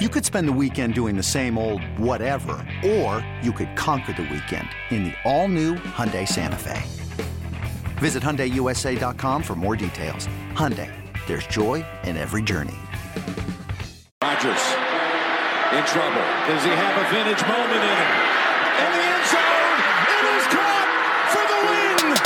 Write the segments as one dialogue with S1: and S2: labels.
S1: You could spend the weekend doing the same old whatever, or you could conquer the weekend in the all-new Hyundai Santa Fe. Visit HyundaiUSA.com for more details. Hyundai, there's joy in every journey.
S2: Rodgers in trouble. Does he have a vintage moment in him? In the end zone, it is caught for the win.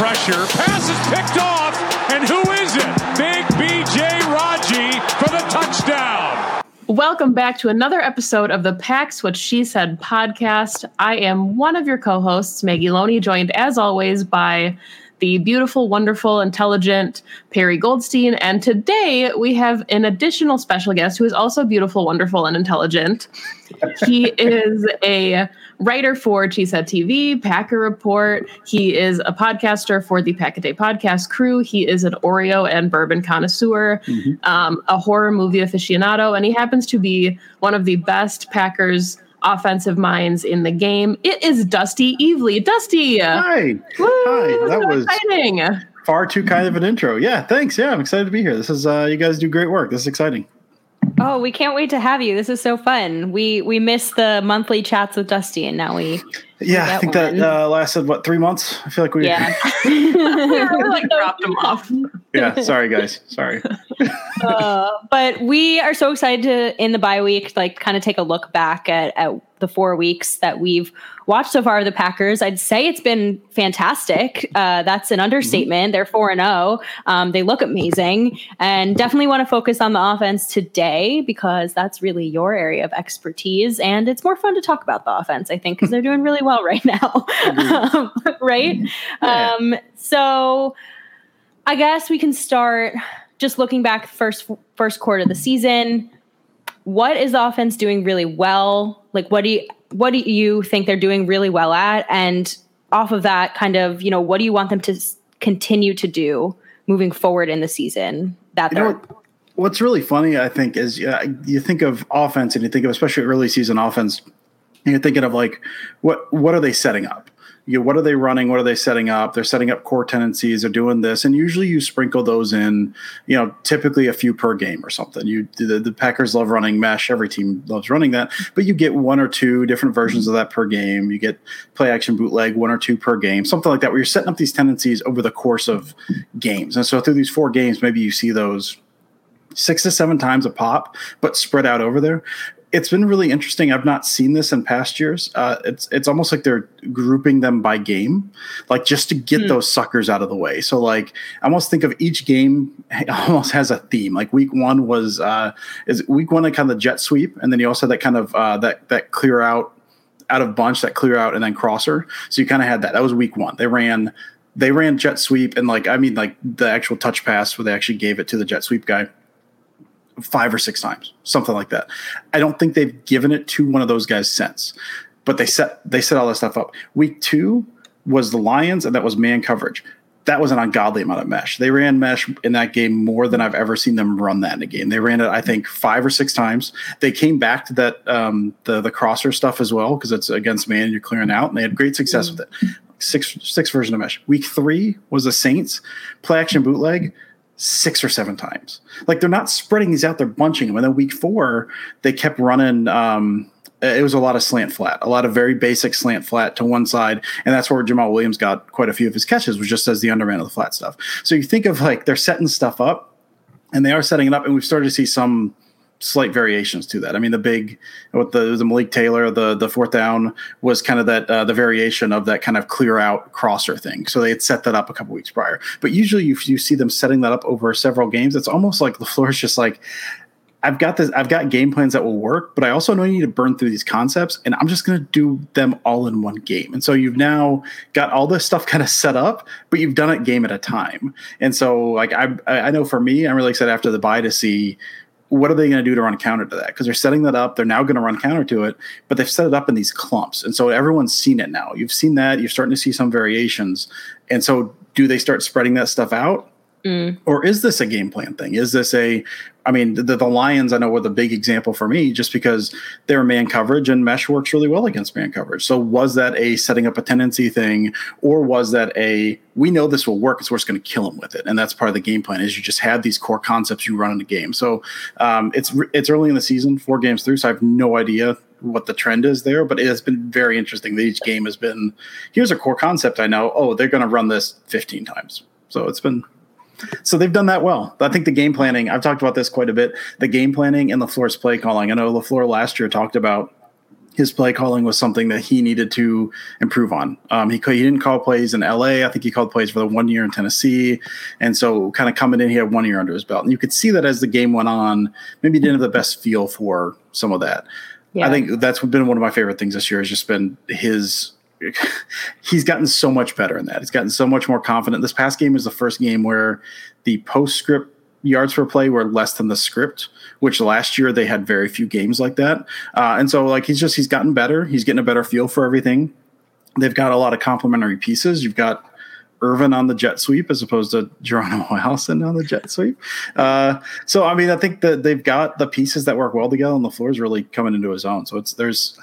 S3: Pressure, pass is picked off, and who is it? Big BJ Raji for the touchdown.
S4: Welcome back to another episode of the Pax What She Said podcast. I am one of your co-hosts, Maggie Loney, joined as always by the beautiful, wonderful, intelligent Perry Goldstein. And today we have an additional special guest who is also beautiful, wonderful, and intelligent. He is a writer for Said TV, Packer Report. He is a podcaster for the Pack a Day podcast crew. He is an Oreo and bourbon connoisseur, mm-hmm. um, a horror movie aficionado, and he happens to be one of the best Packers offensive minds in the game. It is Dusty Evely. Dusty.
S5: Hi.
S4: Woo,
S5: Hi. That was
S4: exciting.
S5: far too kind of an intro. Yeah, thanks. Yeah, I'm excited to be here. This is uh you guys do great work. This is exciting.
S6: Oh, we can't wait to have you. This is so fun. We we missed the monthly chats with Dusty and now we
S5: yeah, I think one. that uh, lasted what three months. I feel like we
S6: yeah
S4: we like dropped him off.
S5: yeah, sorry guys, sorry.
S6: uh, but we are so excited to in the bye week, like kind of take a look back at at the four weeks that we've watched so far of the Packers. I'd say it's been fantastic. Uh, that's an understatement. They're four and zero. Um, they look amazing, and definitely want to focus on the offense today because that's really your area of expertise, and it's more fun to talk about the offense. I think because they're doing really well right now, um, right? Yeah. Um, so I guess we can start just looking back first first quarter of the season. What is the offense doing really well? Like what do you what do you think they're doing really well at? And off of that, kind of, you know, what do you want them to continue to do moving forward in the season? That
S5: you know, what's really funny, I think, is uh, you think of offense and you think of especially early season offense, and you're thinking of like what what are they setting up? You what are they running? What are they setting up? They're setting up core tendencies. They're doing this, and usually you sprinkle those in. You know, typically a few per game or something. You the, the Packers love running mesh. Every team loves running that, but you get one or two different versions of that per game. You get play action bootleg one or two per game, something like that, where you're setting up these tendencies over the course of games. And so through these four games, maybe you see those six to seven times a pop, but spread out over there it's been really interesting. I've not seen this in past years. Uh, it's it's almost like they're grouping them by game, like just to get hmm. those suckers out of the way. So like I almost think of each game almost has a theme. Like week one was uh, is week one a kind of the jet sweep, and then you also had that kind of uh, that that clear out out of bunch, that clear out, and then crosser. So you kind of had that. That was week one. They ran they ran jet sweep and like I mean like the actual touch pass where they actually gave it to the jet sweep guy five or six times, something like that. I don't think they've given it to one of those guys since, but they set they set all that stuff up. Week two was the Lions, and that was man coverage. That was an ungodly amount of mesh. They ran mesh in that game more than I've ever seen them run that in a game. They ran it, I think, five or six times. They came back to that um, the the crosser stuff as well because it's against man. And you're clearing out, and they had great success mm-hmm. with it. Six six version of mesh. Week three was the Saints play action bootleg six or seven times. Like they're not spreading these out; they're bunching them. And then week four, they kept running. Um, it was a lot of slant flat, a lot of very basic slant flat to one side, and that's where Jamaal Williams got quite a few of his catches, was just as the underman of the flat stuff. So you think of like they're setting stuff up, and they are setting it up, and we've started to see some slight variations to that. I mean, the big with the the Malik Taylor, the the fourth down was kind of that uh, the variation of that kind of clear out crosser thing. So they had set that up a couple weeks prior. But usually, you you see them setting that up over several games. It's almost like LaFleur is just like. I've got this. I've got game plans that will work, but I also know you need to burn through these concepts, and I'm just going to do them all in one game. And so you've now got all this stuff kind of set up, but you've done it game at a time. And so, like I, I know for me, I'm really excited after the bye to see what are they going to do to run counter to that? Because they're setting that up. They're now going to run counter to it, but they've set it up in these clumps. And so everyone's seen it now. You've seen that. You're starting to see some variations. And so do they start spreading that stuff out? Mm. Or is this a game plan thing? Is this a, I mean, the, the Lions, I know were the big example for me just because they're man coverage and mesh works really well against man coverage. So was that a setting up a tendency thing or was that a, we know this will work, so we're just going to kill them with it. And that's part of the game plan is you just have these core concepts you run in the game. So um, it's, it's early in the season, four games through. So I have no idea what the trend is there, but it has been very interesting that each game has been, here's a core concept I know. Oh, they're going to run this 15 times. So it's been so they've done that well. I think the game planning, I've talked about this quite a bit. The game planning and LaFleur's play calling. I know LaFleur last year talked about his play calling was something that he needed to improve on. Um, he, he didn't call plays in LA. I think he called plays for the one year in Tennessee. And so, kind of coming in, he had one year under his belt. And you could see that as the game went on, maybe he didn't have the best feel for some of that. Yeah. I think that's been one of my favorite things this year has just been his he's gotten so much better in that. He's gotten so much more confident. This past game was the first game where the postscript yards per play were less than the script, which last year they had very few games like that. Uh, and so like he's just he's gotten better. He's getting a better feel for everything. They've got a lot of complementary pieces. You've got Ervin on the jet sweep as opposed to Geronimo Allison on the jet sweep. Uh, so I mean, I think that they've got the pieces that work well together, and LaFleur is really coming into his own. So it's there's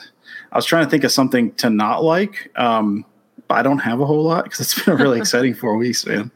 S5: I was trying to think of something to not like. Um, but I don't have a whole lot because it's been a really exciting four weeks, man.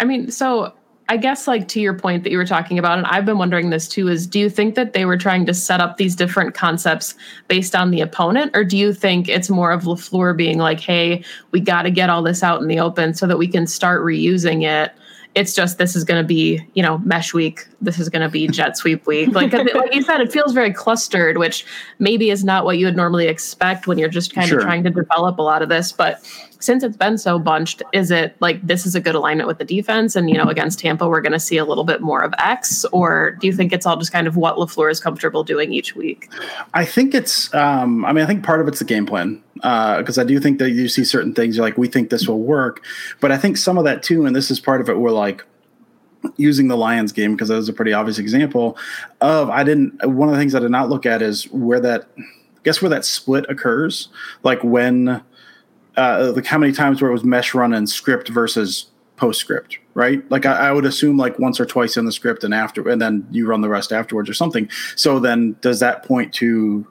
S4: I mean, so I guess like to your point that you were talking about, and I've been wondering this too, is do you think that they were trying to set up these different concepts based on the opponent, or do you think it's more of LaFleur being like, hey, we got to get all this out in the open so that we can start reusing it it's just this is going to be you know mesh week this is going to be jet sweep week like like you said it feels very clustered which maybe is not what you would normally expect when you're just kind sure. of trying to develop a lot of this but since it's been so bunched, is it like this is a good alignment with the defense? And, you know, against Tampa, we're going to see a little bit more of X? Or do you think it's all just kind of what LaFleur is comfortable doing each week?
S5: I think it's, um, I mean, I think part of it's the game plan because uh, I do think that you see certain things you're like, we think this will work. But I think some of that too, and this is part of it, we're like, using the Lions game because that was a pretty obvious example of I didn't one of the things I did not look at is where that guess where that split occurs like when uh, like how many times where it was mesh run and script versus postscript, right? Like I, I, would assume like once or twice in the script and after, and then you run the rest afterwards or something. So then does that point to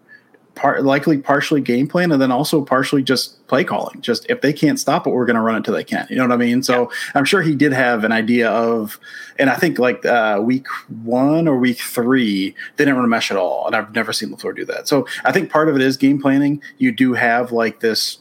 S5: part likely partially game plan and then also partially just play calling? Just if they can't stop it, we're going to run it till they can. You know what I mean? So. I'm sure he did have an idea of, and I think like uh, week one or week three, they didn't run a mesh at all, and I've never seen LaFleur do that. So I think part of it is game planning. You do have like this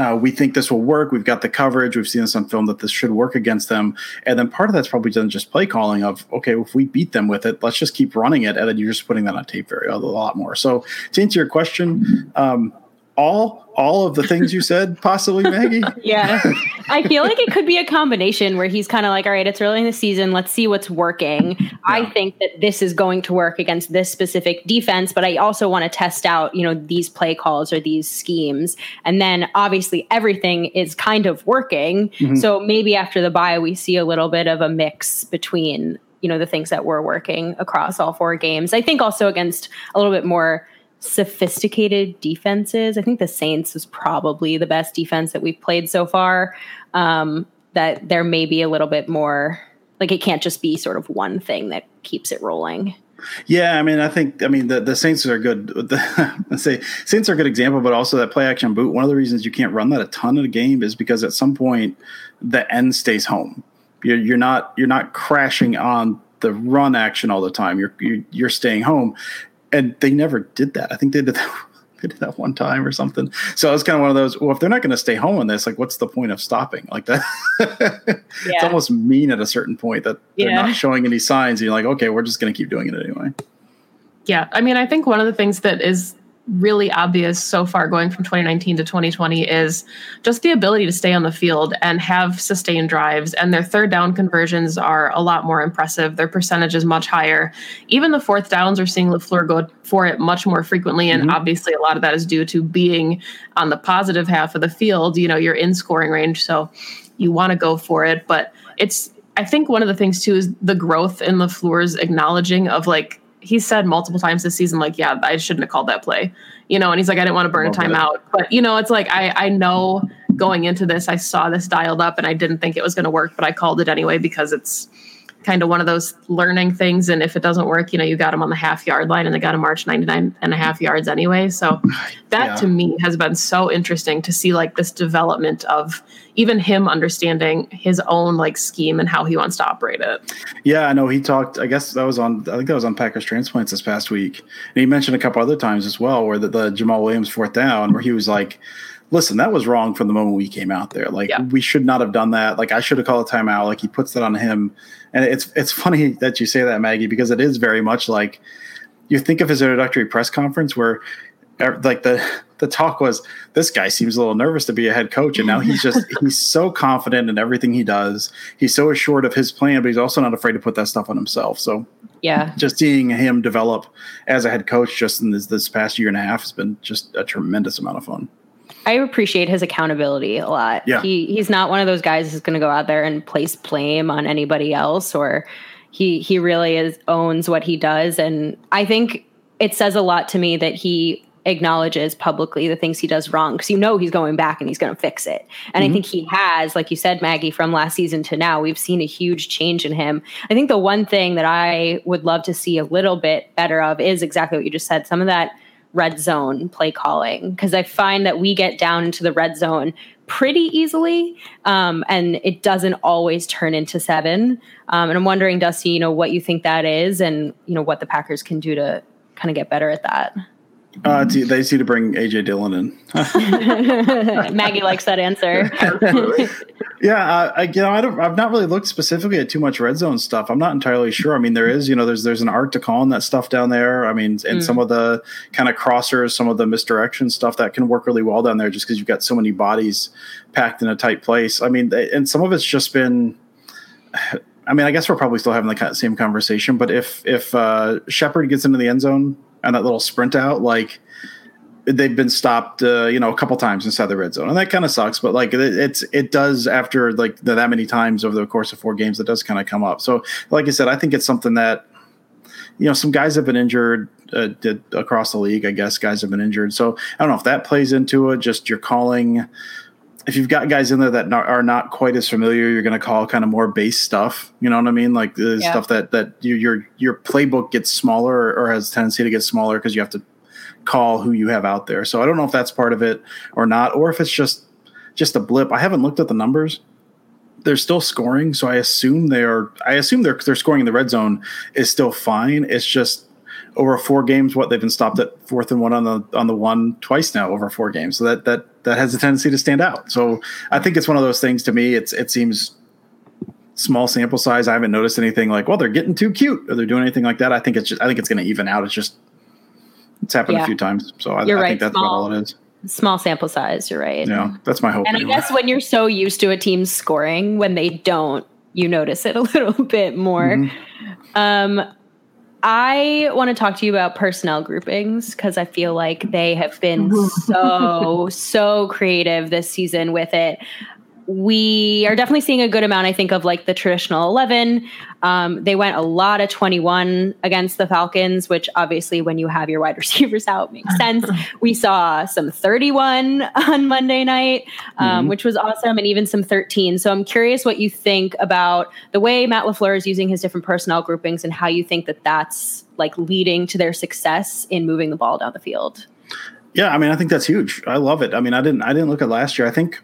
S5: uh, we think this will work. We've got the coverage. We've seen this on film that this should work against them. And then part of that's probably done just play calling of, okay, if we beat them with it, let's just keep running it. And then you're just putting that on tape very a lot more. So to answer your question, um, all all of the things you said, possibly, Maggie?
S6: yeah. I feel like it could be a combination where he's kind of like, all right, it's early in the season. Let's see what's working. Yeah. I think that this is going to work against this specific defense, but I also want to test out, you know, these play calls or these schemes. And then obviously everything is kind of working. Mm-hmm. So maybe after the bye, we see a little bit of a mix between, you know, the things that were working across all four games. I think also against a little bit more sophisticated defenses. I think the Saints is probably the best defense that we've played so far. Um, that there may be a little bit more, like it can't just be sort of one thing that keeps it rolling.
S5: Yeah, I mean, I think I mean the, the Saints are good. The, let's say Saints are a good example, but also that play action boot. One of the reasons you can't run that a ton of the game is because at some point the end stays home. You're, you're not you're not crashing on the run action all the time. You're you're staying home, and they never did that. I think they did that. They did that one time or something. So it's kind of one of those. Well, if they're not going to stay home on this, like, what's the point of stopping like that? yeah. It's almost mean at a certain point that they're not showing any signs. And you're like, okay, we're just going to keep doing it anyway.
S4: Yeah, I mean, I think one of the things that is really obvious so far going from 2019 to 2020 is just the ability to stay on the field and have sustained drives. And their third down conversions are a lot more impressive. Their percentage is much higher. Even the fourth downs are seeing LaFleur go for it much more frequently. And mm-hmm. obviously a lot of that is due to being on the positive half of the field. You know you're in scoring range so you want to go for it. But it's I think one of the things too is the growth in LaFleur's acknowledging of like he said multiple times this season, like, yeah, I shouldn't have called that play, you know, and he's like, I didn't want to burn a timeout. But, you know, it's like, I, I know going into this, I saw this dialed up and I didn't think it was going to work, but I called it anyway because it's kind of one of those learning things. And if it doesn't work, you know, you got him on the half yard line and they got to march 99 and a half yards anyway. So that yeah. to me has been so interesting to see like this development of even him understanding his own like scheme and how he wants to operate it.
S5: Yeah, I know he talked, I guess that was on, I think that was on Packers transplants this past week. And he mentioned a couple other times as well, where the, the Jamaal Williams fourth down, where he was like, listen, that was wrong from the moment we came out there. Like yeah. we should not have done that. Like I should have called a timeout. Like he puts that on him. And it's it's funny that you say that, Maggie, because it is very much like you think of his introductory press conference where er, like the the talk was this guy seems a little nervous to be a head coach and now he's just he's so confident in everything he does he's so assured of his plan but he's also not afraid to put that stuff on himself so
S6: yeah
S5: just seeing him develop as a head coach just in this, this past year and a half has been just a tremendous amount of fun
S6: I appreciate his accountability a lot.
S5: Yeah.
S6: He he's not one of those guys who's going to go out there and place blame on anybody else or he he really is owns what he does and I think it says a lot to me that he acknowledges publicly the things he does wrong because you know he's going back and he's going to fix it. And mm-hmm. I think he has, like you said, Maggie, from last season to now, we've seen a huge change in him. I think the one thing that I would love to see a little bit better of is exactly what you just said some of that red zone play calling because I find that we get down into the red zone pretty easily um, and it doesn't always turn into seven. Um, and I'm wondering, Dusty, you know, what you think that is and, you know, what the Packers can do to kind of get better at that.
S5: Uh, they need to bring AJ Dillon in.
S6: Maggie likes that answer.
S5: yeah, uh, I, you know, I don't, I've not really looked specifically at too much red zone stuff. I'm not entirely sure. I mean, there is, you know, there's there's an art to calling that stuff down there. I mean, and mm. some of the kind of crossers, some of the misdirection stuff that can work really well down there, just because you've got so many bodies packed in a tight place. I mean, and some of it's just been. I mean, I guess we're probably still having the same conversation, but if if uh, Shepard gets into the end zone and that little sprint out, like they've been stopped, uh, you know, a couple times inside the red zone, and that kind of sucks. But like it, it's it does after like the, that many times over the course of four games, it does kind of come up. So, like I said, I think it's something that you know some guys have been injured uh, did, across the league. I guess guys have been injured, so I don't know if that plays into it. Just you're calling. If you've got guys in there that not, are not quite as familiar, you're going to call kind of more base stuff. You know what I mean? Like the yeah. stuff that that you, your your playbook gets smaller or has tendency to get smaller because you have to call who you have out there. So I don't know if that's part of it or not, or if it's just just a blip. I haven't looked at the numbers. They're still scoring, so I assume they are. I assume they're they're scoring in the red zone is still fine. It's just over four games. What they've been stopped at fourth and one on the on the one twice now over four games. So that that that has a tendency to stand out. So I think it's one of those things. To me, it's it seems small sample size. I haven't noticed anything like, well, they're getting too cute or they're doing anything like that. I think it's just I think it's going to even out. It's just it's happened yeah. a few times, so I, I right. think that's small, about all it is.
S6: Small sample size. You're right.
S5: Yeah, that's my hope.
S6: And anyway. I guess when you're so used to a team scoring, when they don't, you notice it a little bit more. Mm-hmm. Um, I want to talk to you about personnel groupings because I feel like they have been so, so creative this season with it we are definitely seeing a good amount, I think, of like the traditional 11. Um, they went a lot of 21 against the Falcons, which obviously, when you have your wide receivers out, makes sense. we saw some 31 on Monday night, um, mm-hmm. which was awesome, and even some 13. So I'm curious what you think about the way Matt LaFleur is using his different personnel groupings and how you think that that's like leading to their success in moving the ball down the field.
S5: Yeah, I mean, I think that's huge. I love it. I mean, I didn't, I didn't look at last year. I think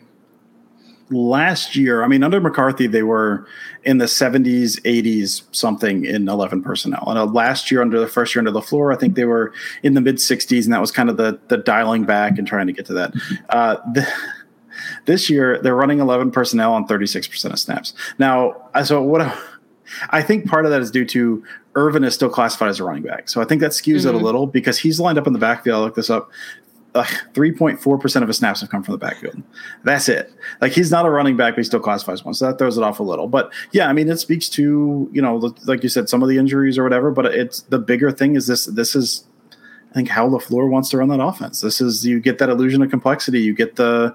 S5: last year, I mean, under McCarthy, they were in the 70s, 80s, something in 11 personnel. And uh, last year, under the first year under LaFleur, I think they were in the mid 60s, and that was kind of the the dialing back and trying to get to that. Uh, the, this year, they're running 11 personnel on 36% of snaps. Now, so what I think part of that is due to Ervin is still classified as a running back. So I think that skews mm-hmm. it a mm-hmm. little because he's lined up in the backfield. I looked this up. Uh, 3.4% of his snaps have come from the backfield. That's it. Like he's not a running back, but he still classifies one. So that throws it off a little. But yeah, I mean, it speaks to, you know, like you said, some of the injuries or whatever. But it's the bigger thing is this, this is, I think how LaFleur wants to run that offense. This is, you get that illusion of complexity. You get the,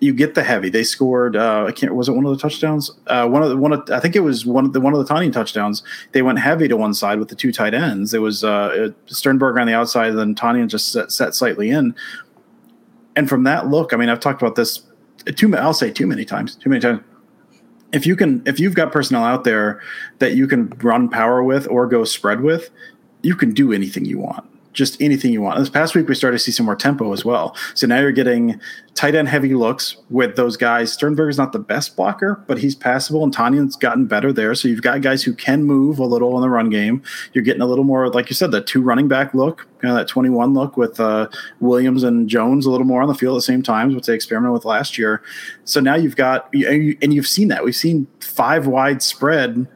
S5: you get the heavy. They scored. Uh, I can't. Was it one of the touchdowns? Uh, one of the one. Of, I think it was one of the one of the tiny touchdowns. They went heavy to one side with the two tight ends. It was uh, Sternberger on the outside, and then Tonyan just set, set, slightly in. And from that look, I mean, I've talked about this too. I'll say too many times. Too many times. If you can, if you've got personnel out there that you can run power with or go spread with, you can do anything you want just anything you want. This past week, we started to see some more tempo as well. So now you're getting tight end heavy looks with those guys. Sternberger's not the best blocker, but he's passable, and Tonyan's gotten better there. So you've got guys who can move a little in the run game. You're getting a little more, like you said, that two running back look, that 21 look with uh, Williams and Jones a little more on the field at the same time, which they experimented with last year. So now you've got, and you've seen that. We've seen five wide spread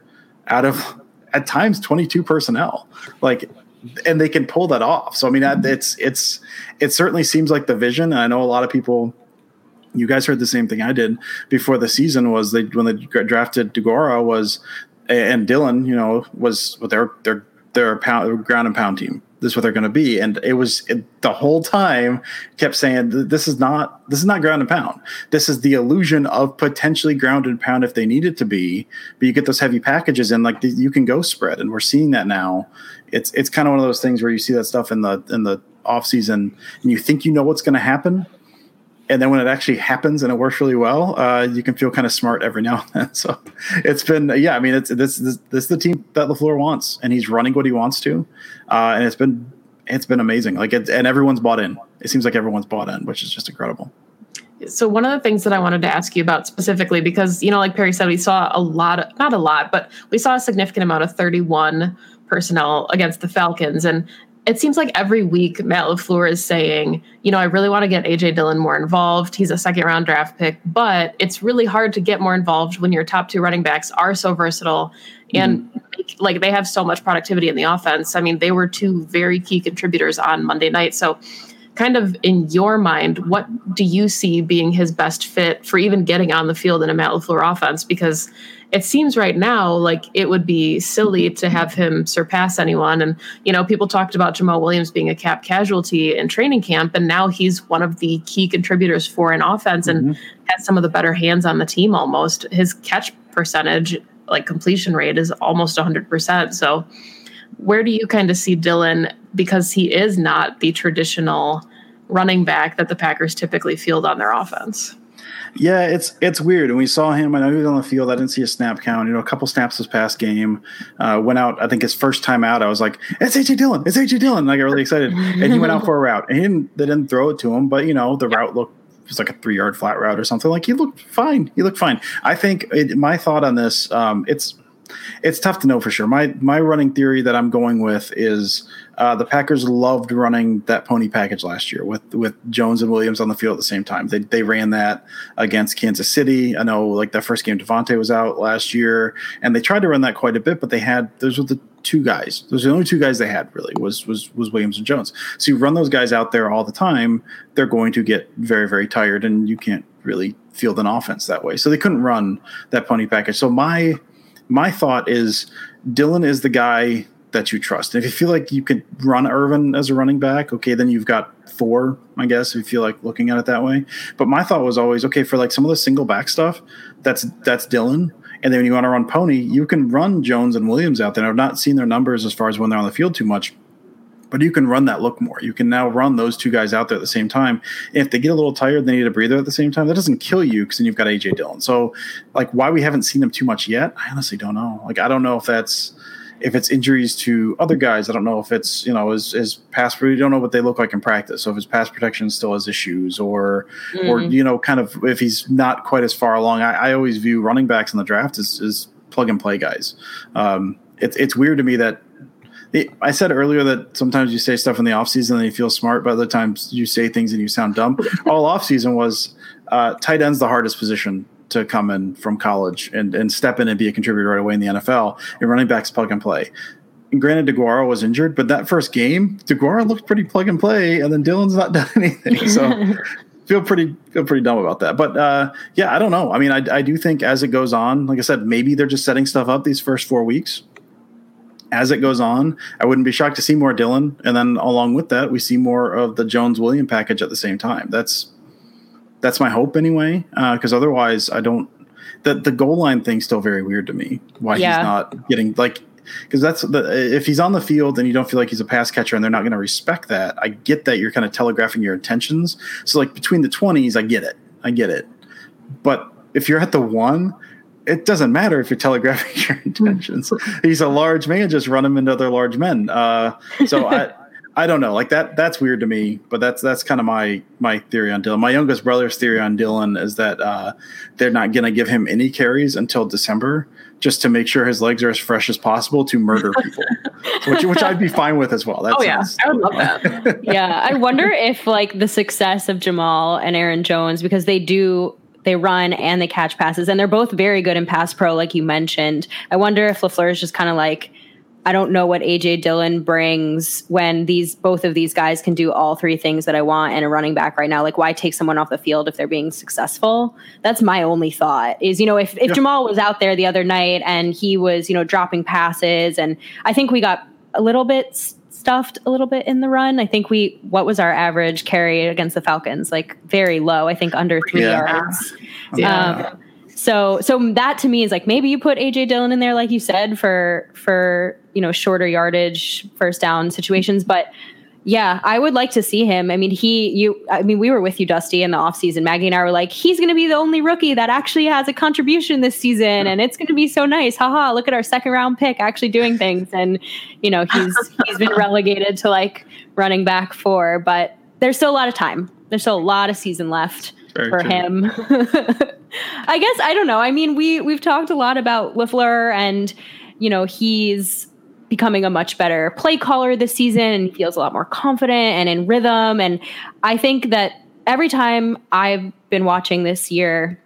S5: out of at times 22 personnel. Like and they can pull that off. So I mean, mm-hmm. it's it's it certainly seems like the vision. I know a lot of people. You guys heard the same thing I did before the season. Was they when they drafted Deguara was and Dillon, you know, was their their their pound, ground and pound team. This is what they're going to be, and it was it, the whole time kept saying this is not this is not ground and pound. This is the illusion of potentially ground and pound if they need it to be. But you get those heavy packages, and like you can go spread, and we're seeing that now it's it's kind of one of those things where you see that stuff in the in the off season and you think you know what's going to happen and then when it actually happens and it works really well, uh, you can feel kind of smart every now and then. So it's been, yeah, I mean, it's this this, this is the team that Lafleur wants, and he's running what he wants to, uh, and it's been it's been amazing. Like, it, and everyone's bought in. It seems like everyone's bought in, which is just incredible.
S4: So one of the things that I wanted to ask you about specifically, because you know, like Perry said, we saw a lot, of, not a lot, but we saw a significant amount of 31 personnel against the Falcons. And it seems like every week Matt LaFleur is saying, you know, I really want to get AJ Dillon more involved. He's a second round draft pick, but it's really hard to get more involved when your top two running backs are so versatile and mm-hmm. like they have so much productivity in the offense. I mean, they were two very key contributors on Monday night. So kind of in your mind, what do you see being his best fit for even getting on the field in a Matt LaFleur offense? Because it seems right now like it would be silly to have him surpass anyone. And, you know, people talked about Jamaal Williams being a cap casualty in training camp, and now he's one of the key contributors for an offense and mm-hmm. has some of the better hands on the team almost. His catch percentage, like completion rate, is almost 100%. So, where do you kind of see Dillon because he is not the traditional running back that the Packers typically field on their offense?
S5: Yeah, it's it's weird. And we saw him. I know he was on the field. I didn't see a snap count. You know, a couple snaps this past game. Uh, went out. I think his first time out. I was like, "It's AJ Dillon. It's AJ Dillon." I got really excited. and he went out for a route. And he didn't, they didn't throw it to him, but you know, the route looked it was like a three yard flat route or something. Like he looked fine. He looked fine. I think it, my thought on this. Um, it's it's tough to know for sure. My my running theory that I'm going with is uh, the Packers loved running that pony package last year with with Jones and Williams on the field at the same time. They they ran that against Kansas City. I know like that first game Davante was out last year, and they tried to run that quite a bit, but they had those were the two guys. Those are the only two guys they had really was was was Williams and Jones. So you run those guys out there all the time, they're going to get very very tired, and you can't really field an offense that way. So they couldn't run that pony package. So my my thought is Dillon is the guy that you trust. And If you feel like you could run Ervin as a running back, okay, then you've got four, I guess, if you feel like looking at it that way. But my thought was always, okay, for like some of the single back stuff, that's that's Dillon. And then when you want to run pony, you can run Jones and Williams out there. I've not seen their numbers as far as when they're on the field too much but you can run that look more. You can now run those two guys out there at the same time. if they get a little tired, they need a breather at the same time. That doesn't kill you because then you've got AJ Dillon. So, like, why we haven't seen them too much yet, I honestly don't know. Like, I don't know if that's if it's injuries to other guys. I don't know if it's you know his his pass. We don't know what they look like in practice. So if his pass protection still has issues, or mm-hmm. or you know, kind of if he's not quite as far along. I, I always view running backs in the draft as, as plug and play guys. Um, it's it's weird to me that I said earlier that sometimes you say stuff in the off season and you feel smart, but other times you say things and you sound dumb. All off season was uh, tight end's the hardest position to come in from college and, and step in and be a contributor right away in the NFL. And running backs plug and play. granted, DeGuara was injured, but that first game, DeGuara looked pretty plug and play, and then Dillon's not done anything. So feel pretty feel pretty dumb about that. But uh, yeah, I don't know. I mean, I, I do think as it goes on, like I said, maybe they're just setting stuff up these first four weeks. As it goes on, I wouldn't be shocked to see more Dillon, and then along with that, we see more of the Jones William package at the same time. That's that's my hope anyway, because uh, otherwise, I don't. The the goal line thing's still very weird to me. Why yeah. he's not getting like because that's the if he's on the field and you don't feel like he's a pass catcher and they're not going to respect that. I get that you're kind of telegraphing your intentions. So like between the twenties, I get it, I get it. But if you're at the one, it doesn't matter if you're telegraphing your intentions. he's a large man, just run him into other large men. Uh, so I. I don't know, like that. That's weird to me, but that's that's kind of my my theory on Dillon. My youngest brother's theory on Dillon is that uh, they're not going to give him any carries until December, just to make sure his legs are as fresh as possible to murder people, which, which I'd be fine with as well.
S4: That oh yeah, I would love that.
S6: yeah, I wonder if like the success of Jamaal and Aaron Jones because they do they run and they catch passes and they're both very good in pass pro, like you mentioned. I wonder if Lafleur is just kind of like I don't know what AJ Dillon brings when these both of these guys can do all three things that I want in a running back right now. Like, why take someone off the field if they're being successful? That's my only thought. Is you know if if yeah. Jamaal was out there the other night and he was you know dropping passes, and I think we got a little bit stuffed a little bit in the run. I think we what was our average carry against the Falcons? Like very low. I think under three yeah. yards. Yeah. Um, so so that to me is like maybe you put AJ Dillon in there like you said for for you know shorter yardage first down situations but yeah, I would like to see him. I mean, he, you, I mean, we were with you, Dusty, in the offseason. Maggie and I were like, he's going to be the only rookie that actually has a contribution this season, and it's going to be so nice. Haha, look at our second round pick actually doing things. And, you know, he's, he's been relegated to like running back four, but there's still a lot of time. There's still a lot of season left Very for true. him. I guess, I don't know. I mean, we, we've talked a lot about LaFleur and, you know, he's, becoming a much better play caller this season and feels a lot more confident and in rhythm. And I think that every time I've been watching this year,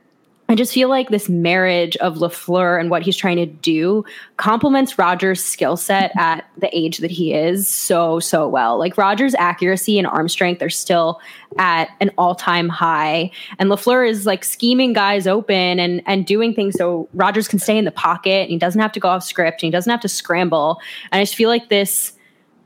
S6: I just feel like this marriage of LaFleur and what he's trying to do complements Rodgers' skill set at the age that he is so, so well. Like Rodgers' accuracy and arm strength are still at an all-time high. And LaFleur is like scheming guys open and and doing things so Rodgers can stay in the pocket and he doesn't have to go off script and he doesn't have to scramble. And I just feel like this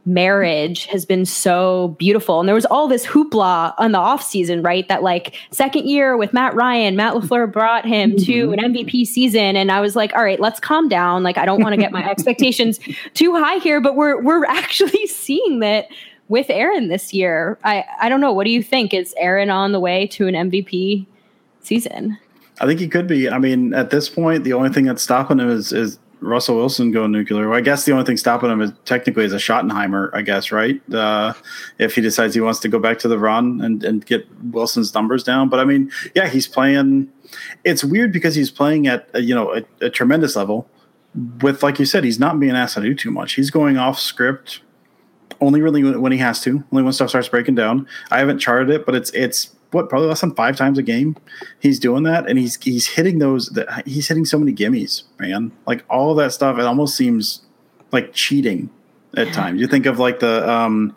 S6: marriage has been so beautiful. And there was all this hoopla on the off season, right? That like second year with Matt Ryan, Matt LaFleur brought him mm-hmm. to an MVP season. And I was like, all right, let's calm down. Like I don't want to get my expectations too high here, but we're we're actually seeing that with Aaron this year. I, I don't know. What do you think? Is Aaron on the way to an MVP season?
S5: I think he could be. I mean, at this point, the only thing that's stopping him is is Russell Wilson going nuclear. Well, I guess the only thing stopping him is technically is a Schottenheimer, I guess, right? Uh, if he decides he wants to go back to the run and, and get Wilson's numbers down. But I mean, yeah, he's playing. It's weird because he's playing at a, you know a, a tremendous level. With like you said, he's not being asked to do too much. He's going off script only really when he has to. Only when stuff starts breaking down. I haven't charted it, but it's it's what probably less than five times a game he's doing that. And he's he's hitting those he's hitting so many gimmies man. Like all that stuff it almost seems like cheating at times. You think of like the um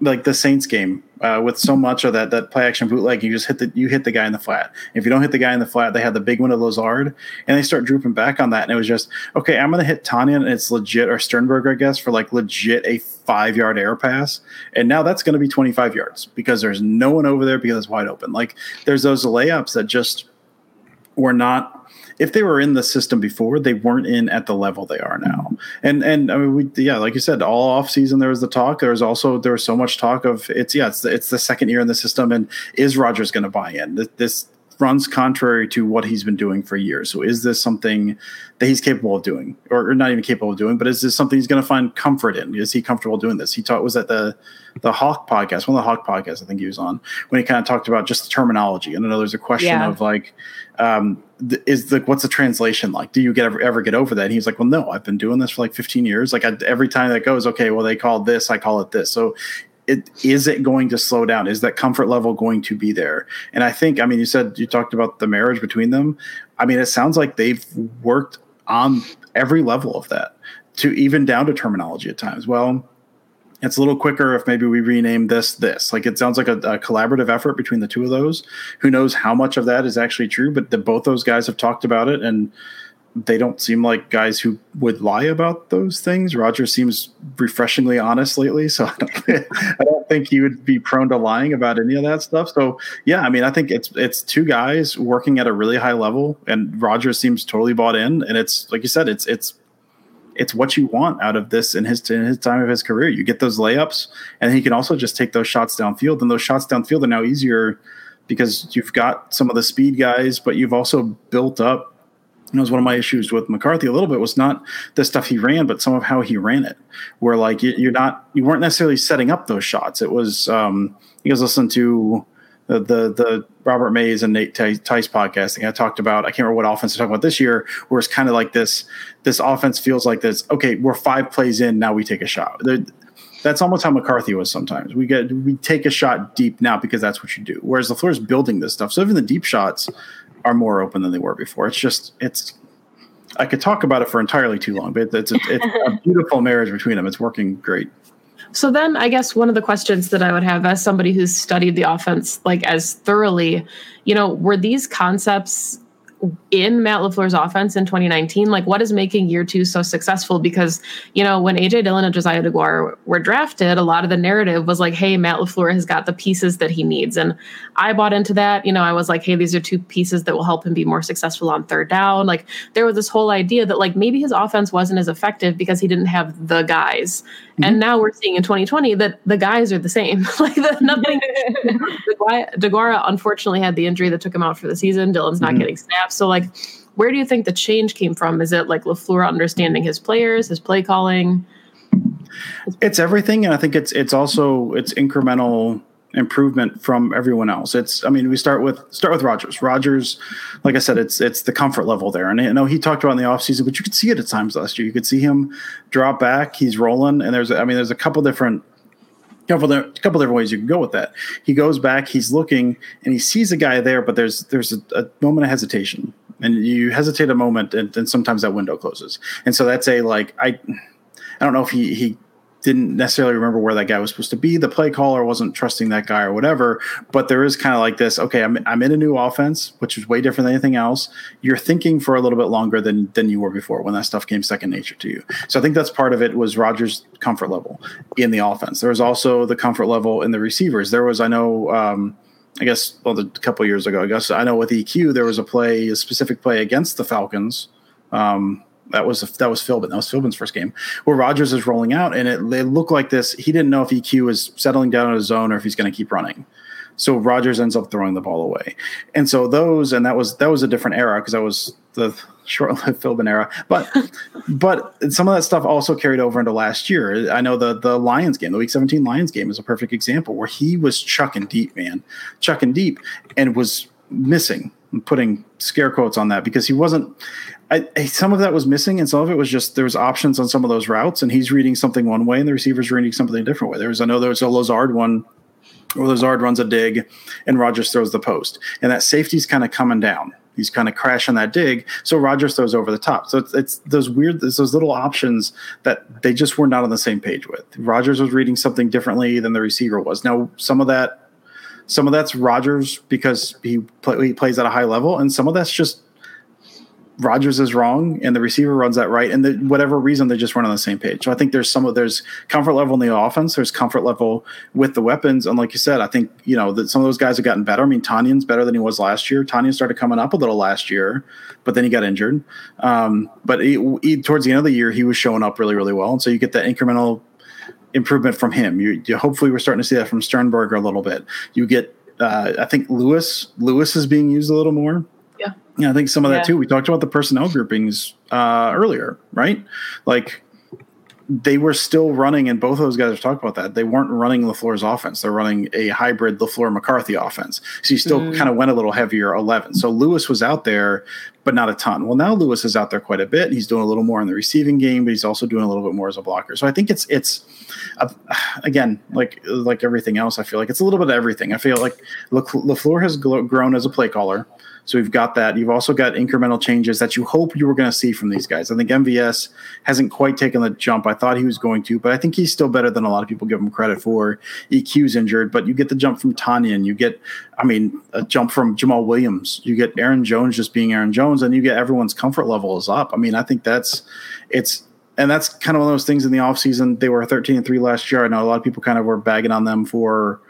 S5: like the saints game uh, with so much of that that play action bootleg, you just hit the you hit the guy in the flat. If you don't hit the guy in the flat, they had the big one of Lazard, and they start drooping back on that, and it was just okay. I'm gonna hit Tonyan, and it's legit or Sternberger, I guess, for like legit a five yard air pass, and now that's gonna be 25 yards because there's no one over there because it's wide open. Like there's those layups that just were not if they were in the system before, they weren't in at the level they are now. And and I mean, we yeah, like you said, all off season there was the talk. There was also there was so much talk of it's yeah, it's the, it's the second year in the system, and is Rodgers going to buy in? This, this runs contrary to what he's been doing for years. So is this something that he's capable of doing, or, or not even capable of doing? But is this something he's going to find comfort in? Is he comfortable doing this? He taught was at the the Hawk podcast, one of the Hawk podcasts I think he was on, when he kind of talked about just the terminology. And I know there's a question yeah. of like, um, is the what's the translation like? Do you get ever, ever get over that? And he's like, well, no, I've been doing this for like 15 years. Like I, every time that goes, okay, well they call this, I call it this. So it, is it going to slow down? Is that comfort level going to be there? And I think, I mean, you said you talked about the marriage between them. I mean, it sounds like they've worked on every level of that. to even down to terminology at times. Well, it's a little quicker if maybe we rename this this. Like it sounds like a, a, collaborative effort between the two of those. Who knows how much of that is actually true? But the, both those guys have talked about it, and they don't seem like guys who would lie about those things. Rodgers seems refreshingly honest lately, so I don't, I don't, think he would be prone to lying about any of that stuff. So yeah, I mean, I think it's it's two guys working at a really high level, and Rodgers seems totally bought in. And it's like you said, it's it's it's what you want out of this in his in his time of his career. You get those layups, and he can also just take those shots downfield. And those shots downfield are now easier because you've got some of the speed guys, but you've also built up. You know, it was one of my issues with McCarthy a little bit was not the stuff he ran, but some of how he ran it. Where like you're not, you weren't necessarily setting up those shots. It was um, you guys listen to the the, Robert Mays and Nate Tice podcasting. I talked about I can't remember what offense I talking about this year, where it's kind of like this. This offense feels like this. Okay, we're five plays in now. We take a shot. They're, that's almost how McCarthy was sometimes. We get we take a shot deep now because that's what you do. Whereas LaFleur is building this stuff, so even the deep shots are more open than they were before. It's just it's. I could talk about it for entirely too long, but it's a, it's a beautiful marriage between them. It's working great.
S4: So then I guess one of the questions that I would have as somebody who's studied the offense like as thoroughly, you know, were these concepts in Matt LaFleur's offense in 2019? Like, what is making year two so successful? Because, you know, when AJ Dillon and Josiah DeGuara were drafted, a lot of the narrative was like, hey, Matt LaFleur has got the pieces that he needs. And I bought into that. You know, I was like, hey, these are two pieces that will help him be more successful on third down. Like, there was this whole idea that, like, maybe his offense wasn't as effective because he didn't have the guys. Mm-hmm. And now we're seeing in 2020 that the guys are the same. like, the, nothing. DeGuara, unfortunately, had the injury that took him out for the season. Dillon's not mm-hmm. getting snaps. So, like, where do you think the change came from? Is it like LaFleur understanding his players, his play calling?
S5: It's everything, and I think it's it's also it's incremental improvement from everyone else. It's I mean we start with start with Rodgers. Rodgers, like I said, it's it's the comfort level there. And I know he talked about in the offseason, but you could see it at times last year. You could see him drop back, he's rolling, and there's I mean there's a couple different couple a couple of different ways you can go with that. He goes back, he's looking, and he sees a guy there, but there's there's a, a moment of hesitation and you hesitate a moment and, and sometimes that window closes and so that's a like i i don't know if he he didn't necessarily remember where that guy was supposed to be. The play caller wasn't trusting that guy or whatever. But there is kind of like this. Okay, I'm I'm in a new offense, which is way different than anything else. You're thinking for a little bit longer than than you were before when that stuff came second nature to you. So I think that's part of it was Rodgers' comfort level in the offense. There was also the comfort level in the receivers. There was I know. Um, I guess well, a couple years ago, I guess I know with EQ there was a play, a specific play against the Falcons. Um, that was that was Philbin. That was Philbin's first game where Rodgers is rolling out, and it, it looked like this. He didn't know if EQ was settling down in his zone or if he's going to keep running. So Rodgers ends up throwing the ball away, and so those and that was that was a different era because that was the short-lived Philbin era. But but some of that stuff also carried over into last year. I know the the Lions game, the Week 17 Lions game, is a perfect example where he was chucking deep, man, chucking deep, and was missing. I'm putting scare quotes on that because he wasn't. I, some of that was missing, and some of it was just there was options on some of those routes, and he's reading something one way, and the receiver's reading something a different way. There was I know there was a Lazard one where Lazard runs a dig, and Rodgers throws the post, and that safety's kind of coming down he's kind of crashing that dig. So Rodgers throws over the top. So it's, it's those weird, it's those little options that they just were not on the same page with. Rodgers was reading something differently than the receiver was. Now, some of that, some of that's Rodgers because he, play, he plays at a high level, and some of that's just Rodgers is wrong and the receiver runs that right, and the, whatever reason they just run on the same page. So I think there's some of there's comfort level in the offense, there's comfort level with the weapons, and like you said, I think you know that some of those guys have gotten better. I mean, Tonyan's better than he was last year. Tonyan started coming up a little last year, but then he got injured. Um, but he, he, towards the end of the year, he was showing up really, really well, and so you get that incremental improvement from him. You, you hopefully we're starting to see that from Sternberger a little bit. You get, uh, I think Lewis Lewis is being used a little more. Yeah, Yeah, I think some of that too. We talked about the personnel groupings uh, earlier, right? Like they were still running, and both of those guys have talked about that. They weren't running LaFleur's offense; they're running a hybrid LaFleur McCarthy offense. So you still mm. kind of went a little heavier eleven. So Lewis was out there, but not a ton. Well, now Lewis is out there quite a bit. He's doing a little more in the receiving game, but he's also doing a little bit more as a blocker. So I think it's it's again like like everything else. I feel like it's a little bit of everything. I feel like Lafleur has grown as a play caller. So we've got that. You've also got incremental changes that you hope you were going to see from these guys. I think MVS hasn't quite taken the jump I thought he was going to, but I think he's still better than a lot of people give him credit for. EQ's injured, but you get the jump from Tonyan, and You get, I mean, a jump from Jamaal Williams. You get Aaron Jones just being Aaron Jones, and you get everyone's comfort level is up. I mean, I think that's it's and that's kind of one of those things in the offseason. They were 13 and 3 last year. I know a lot of people kind of were bagging on them for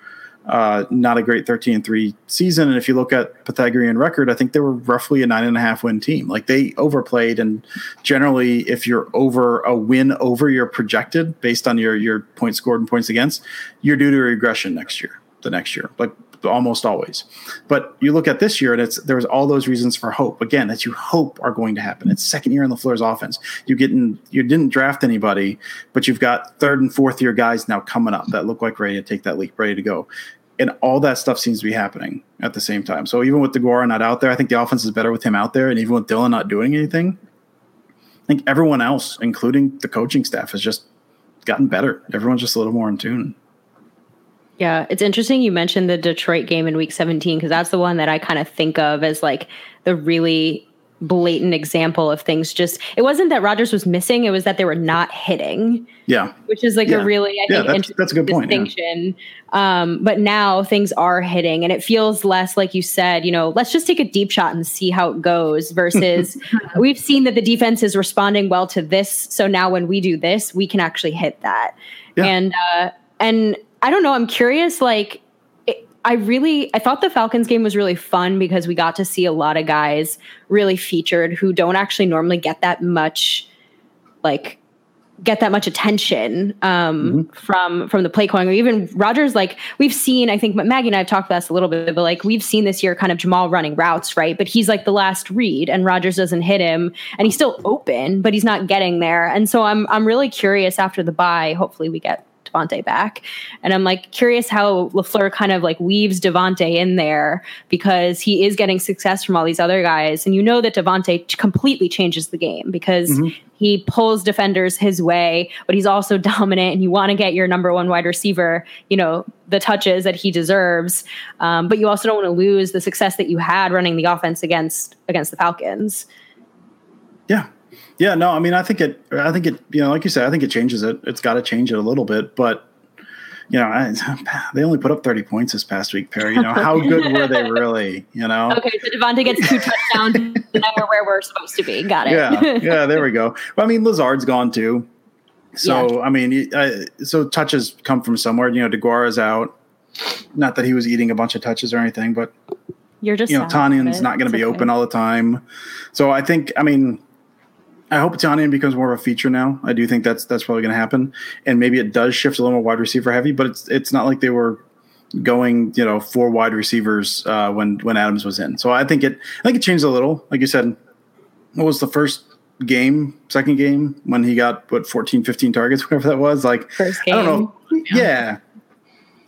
S5: uh, not a great 13 and 3 season. And if you look at Pythagorean record, I think they were roughly a nine and a half win team. Like they overplayed. And generally, if you're over a win over your projected based on your, your points scored and points against, you're due to regression next year, the next year. Like almost always. But you look at this year, and it's there was all those reasons for hope. Again, that you hope are going to happen. It's second year in LaFleur's offense. You getting you didn't draft anybody, but you've got third and fourth year guys now coming up that look like ready to take that leap, ready to go. And all that stuff seems to be happening at the same time. So even with Deguara not out there, I think the offense is better with him out there. And even with Dillon not doing anything, I think everyone else, including the coaching staff, has just gotten better. Everyone's just a little more in tune.
S6: Yeah, it's interesting you mentioned the Detroit game in week 17 because that's the one that I kind of think of as like the really blatant example of things just it wasn't that Rodgers was missing, it was that they were not hitting.
S5: Yeah.
S6: Which is like
S5: yeah.
S6: a really I
S5: yeah,
S6: think
S5: that's, that's a good
S6: distinction.
S5: Point, yeah.
S6: Um, but now things are hitting and it feels less like you said, you know, let's just take a deep shot and see how it goes versus we've seen that the defense is responding well to this. So now when we do this, we can actually hit that. Yeah. And uh and I don't know. I'm curious. Like, it, I really, I thought the Falcons game was really fun because we got to see a lot of guys really featured who don't actually normally get that much, like, get that much attention um, mm-hmm. from from the play calling or even Rodgers. Like we've seen, I think Maggie and I have talked about this a little bit, but like we've seen this year, kind of Jamaal running routes, right? But he's like the last read, and Rodgers doesn't hit him, and he's still open, but he's not getting there. And so I'm I'm really curious after the bye. Hopefully, we get Davante back. And I'm like curious how LaFleur kind of like weaves Davante in there because he is getting success from all these other guys. And you know that Davante completely changes the game because mm-hmm. he pulls defenders his way, but he's also dominant and you want to get your number one wide receiver, you know, the touches that he deserves. Um, but you also don't want to lose the success that you had running the offense against against the Falcons.
S5: Yeah, yeah, no, I mean, I think it. I think it. You know, like you said, I think it changes it. It's got to change it a little bit, but you know, I, they only put up 30 points this past week, Perry. You know, how good were they really? You know?
S6: Okay, so Davante gets two touchdowns and we're where we're supposed to be. Got it.
S5: Yeah, yeah, there we go. But, I mean, Lazard's gone too. So, yeah. I mean, uh, so touches come from somewhere. You know, Deguara's out. Not that he was eating a bunch of touches or anything, but
S6: you're just,
S5: you know, Tonyan's not going to be okay. open all the time. So I think, I mean, I hope Tonyan becomes more of a feature now. I do think that's that's probably going to happen, and maybe it does shift a little more wide receiver heavy. But it's it's not like they were going you know four wide receivers uh, when when Adams was in. So I think it I think it changed a little. Like you said, what was the first game, second game when he got what 14, 15 targets, whatever that was. Like
S6: first game.
S5: I don't know. Yeah.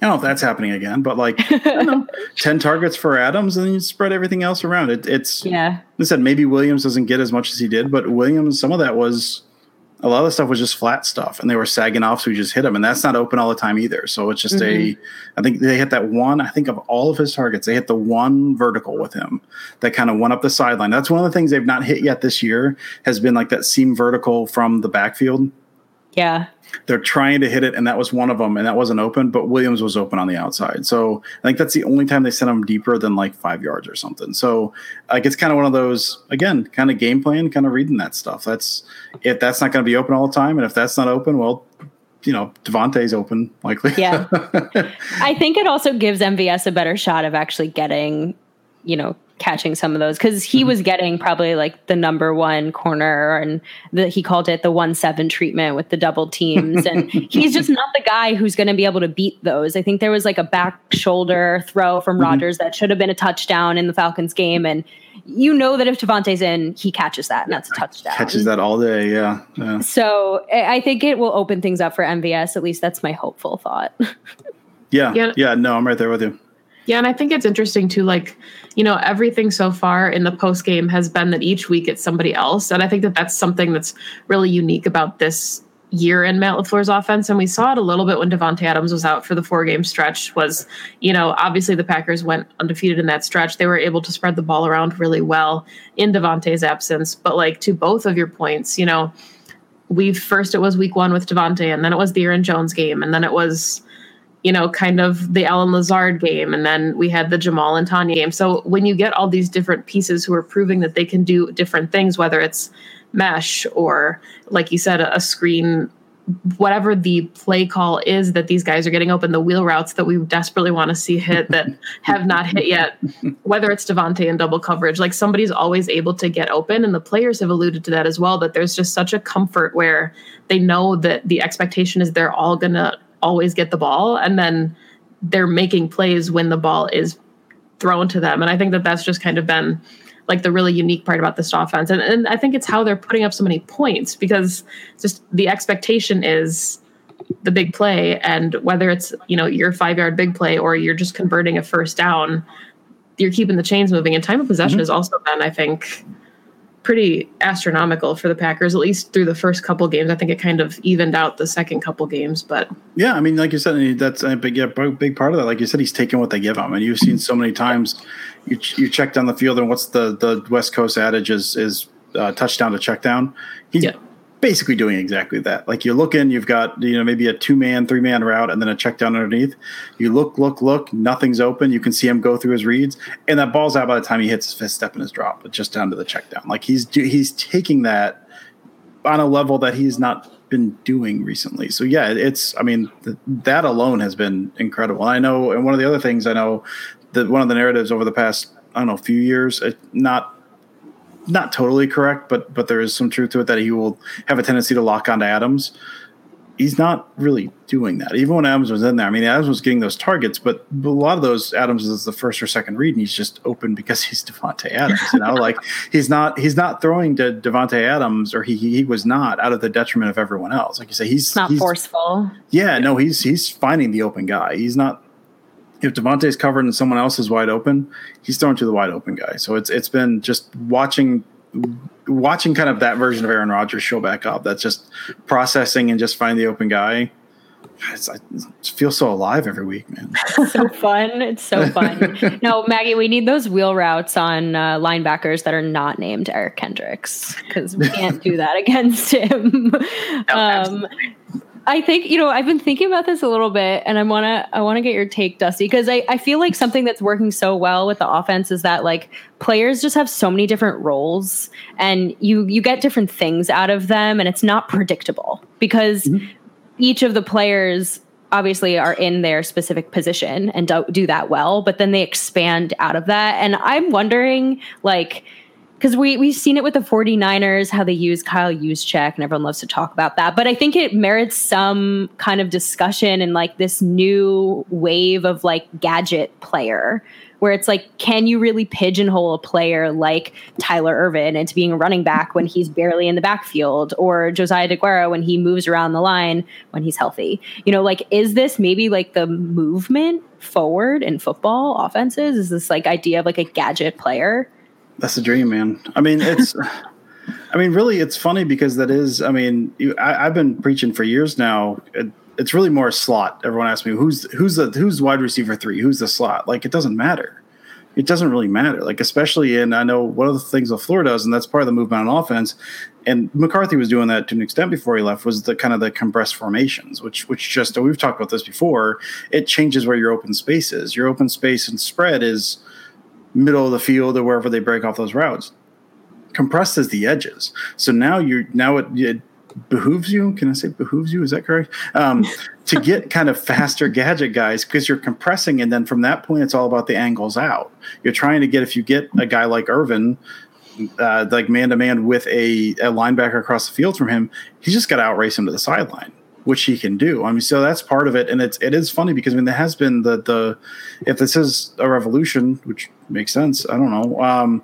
S5: I don't know if that's happening again, but like know, ten targets for Adams, and then you spread everything else around. It, it's
S6: yeah.
S5: I said maybe Williams doesn't get as much as he did, but Williams, some of that was a lot of the stuff was just flat stuff, and they were sagging off, so we just hit him, and that's not open all the time either. So it's just mm-hmm. a. I think they hit that one. I think of all of his targets, they hit the one vertical with him that kind of went up the sideline. That's one of the things they've not hit yet this year. Has been like that seam vertical from the backfield.
S6: Yeah
S5: they're trying to hit it, and that was one of them, and that wasn't open. But Williams was open on the outside, so I think that's the only time they sent him deeper than like five yards or something. So like it's kind of one of those again, kind of game plan, kind of reading that stuff. That's if that's not going to be open all the time, and if that's not open, well, you know, Davante's open likely.
S6: Yeah, I think it also gives MVS a better shot of actually getting, you know, catching some of those because he mm-hmm. was getting probably like the number one corner and the, he called it the one seven treatment with the double teams and he's just not the guy who's going to be able to beat those i think there was like a back shoulder throw from mm-hmm. rodgers that should have been a touchdown in the falcons game and you know that if Davante's in, he catches that, and that's a touchdown.
S5: Catches that all day, yeah. yeah.
S6: So I think it will open things up for MVS. At least that's my hopeful thought.
S5: yeah, yeah, yeah. No, I'm right there with you.
S4: Yeah, and I think it's interesting too. Like, you know, everything so far in the post game has been that each week it's somebody else, and I think that that's something that's really unique about this year in Matt LaFleur's offense. And we saw it a little bit when Davante Adams was out for the four game stretch. Was you know, obviously the Packers went undefeated in that stretch. They were able to spread the ball around really well in Davante's absence. But like to both of your points, you know, we first it was week one with Davante, and then it was the Aaron Jones game, and then it was you know, kind of the Allen Lazard game, and then we had the Jamaal and Tonyan game. So when you get all these different pieces who are proving that they can do different things, whether it's mesh or, like you said, a screen, whatever the play call is that these guys are getting open, the wheel routes that we desperately want to see hit that have not hit yet, whether it's Davante in double coverage, like somebody's always able to get open, and the players have alluded to that as well. That there's just such a comfort where they know that the expectation is they're all gonna always get the ball and then they're making plays when the ball is thrown to them. And i think that that's just kind of been like the really unique part about this offense. And, and i think it's how they're putting up so many points because just the expectation is the big play. And whether it's you know your five yard big play or you're just converting a first down you're keeping the chains moving. And time of possession mm-hmm. has also been i think pretty astronomical for the Packers, at least through the first couple games. I think it kind of evened out the second couple games, but
S5: yeah, I mean, like you said, that's a big, yeah, big part of that. Like you said, he's taking what they give him, and you've seen so many times. You you check down the field, and what's the the West Coast adage is is uh, touchdown to check down. He's yeah basically doing exactly that. Like you look in, you've got you know maybe a two man, three man route, and then a check down underneath. You look, look, look, nothing's open. You can see him go through his reads, and that ball's out by the time he hits his fifth step in his drop, but just down to the check down. Like he's he's taking that on a level that he's not been doing recently. So yeah, it's I mean th- that alone has been incredible. And I know, and one of the other things I know that one of the narratives over the past I don't know few years, not not totally correct, but but there is some truth to it that he will have a tendency to lock onto Adams. He's not really doing that. Even when Adams was in there, I mean, Adams was getting those targets, but a lot of those Adams is the first or second read, and he's just open because he's Davante Adams. You know, like he's not he's not throwing to Davante Adams, or he he was not out of the detriment of everyone else. Like you say, he's
S6: not
S5: he's,
S6: forceful.
S5: Yeah, no, he's he's finding the open guy. He's not if Davante's covered and someone else is wide open, he's throwing to the wide open guy. So it's it's been just watching watching kind of that version of Aaron Rodgers show back up. That's just processing and just find the open guy. It's, it feels so alive every week, man.
S6: so fun. It's so fun. no, Maggie, we need those wheel routes on uh, linebackers that are not named Eric Kendricks because we can't do that against him. No, um, I think you know I've been thinking about this a little bit, and I want to I want to get your take, Dusty, because I I feel like something that's working so well with the offense is that like players just have so many different roles, and you you get different things out of them, and it's not predictable because mm-hmm. each of the players obviously are in their specific position and do, do that well, but then they expand out of that, and I'm wondering like because we we've seen it with the 49ers how they use Kyle Juszczyk and everyone loves to talk about that. But I think it merits some kind of discussion and like this new wave of like gadget player where it's like can you really pigeonhole a player like Tyler Ervin into being a running back when he's barely in the backfield or Josiah Deguara when he moves around the line when he's healthy? You know like is this maybe like the movement forward in football offenses? Is this like idea of like a gadget player
S5: that's the dream, man. I mean, it's. I mean, really, it's funny because that is. I mean, you, I, have been preaching for years now. It, it's really more a slot. Everyone asks me who's who's the who's wide receiver three, who's the slot. Like it doesn't matter. It doesn't really matter. Like especially in I know one of the things LaFleur does, and that's part of the movement on offense. And McCarthy was doing that to an extent before he left. Was the kind of the compressed formations, which which just we've talked about this before. It changes where your open space is. Your open space and spread is middle of the field or wherever they break off those routes. compresses the edges. So now you're now it, it behooves you. Can I say behooves you? Is that correct? Um, to get kind of faster gadget guys because you're compressing, and then from that point, it's all about the angles out. You're trying to get if you get a guy like Ervin. uh, like man to man with a, a linebacker across the field from him, he's just got to outrace him to the sideline which he can do. I mean, so that's part of it, and it's it is funny because I mean there has been the the if this is a revolution, which makes sense. I don't know. Um,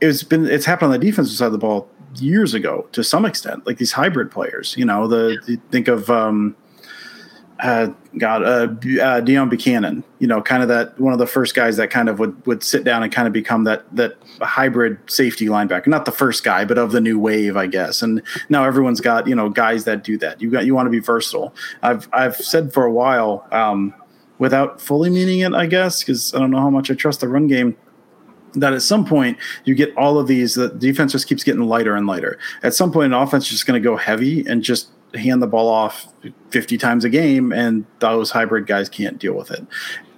S5: it's been it's happened on the defensive side of the ball years ago to some extent, like these hybrid players. You know, the you think of um, God, uh, uh, Deone Bucannon, you know, kind of that one of the first guys that kind of would would sit down and kind of become that that hybrid safety linebacker. Not the first guy, but of the new wave, I guess. And now everyone's got you know guys that do that. You got you want to be versatile. I've I've said for a while, um, without fully meaning it, I guess, because I don't know how much I trust the run game that at some point you get all of these the defense just keeps getting lighter and lighter at some point an offense is just going to go heavy and just hand the ball off 50 times a game and those hybrid guys can't deal with it.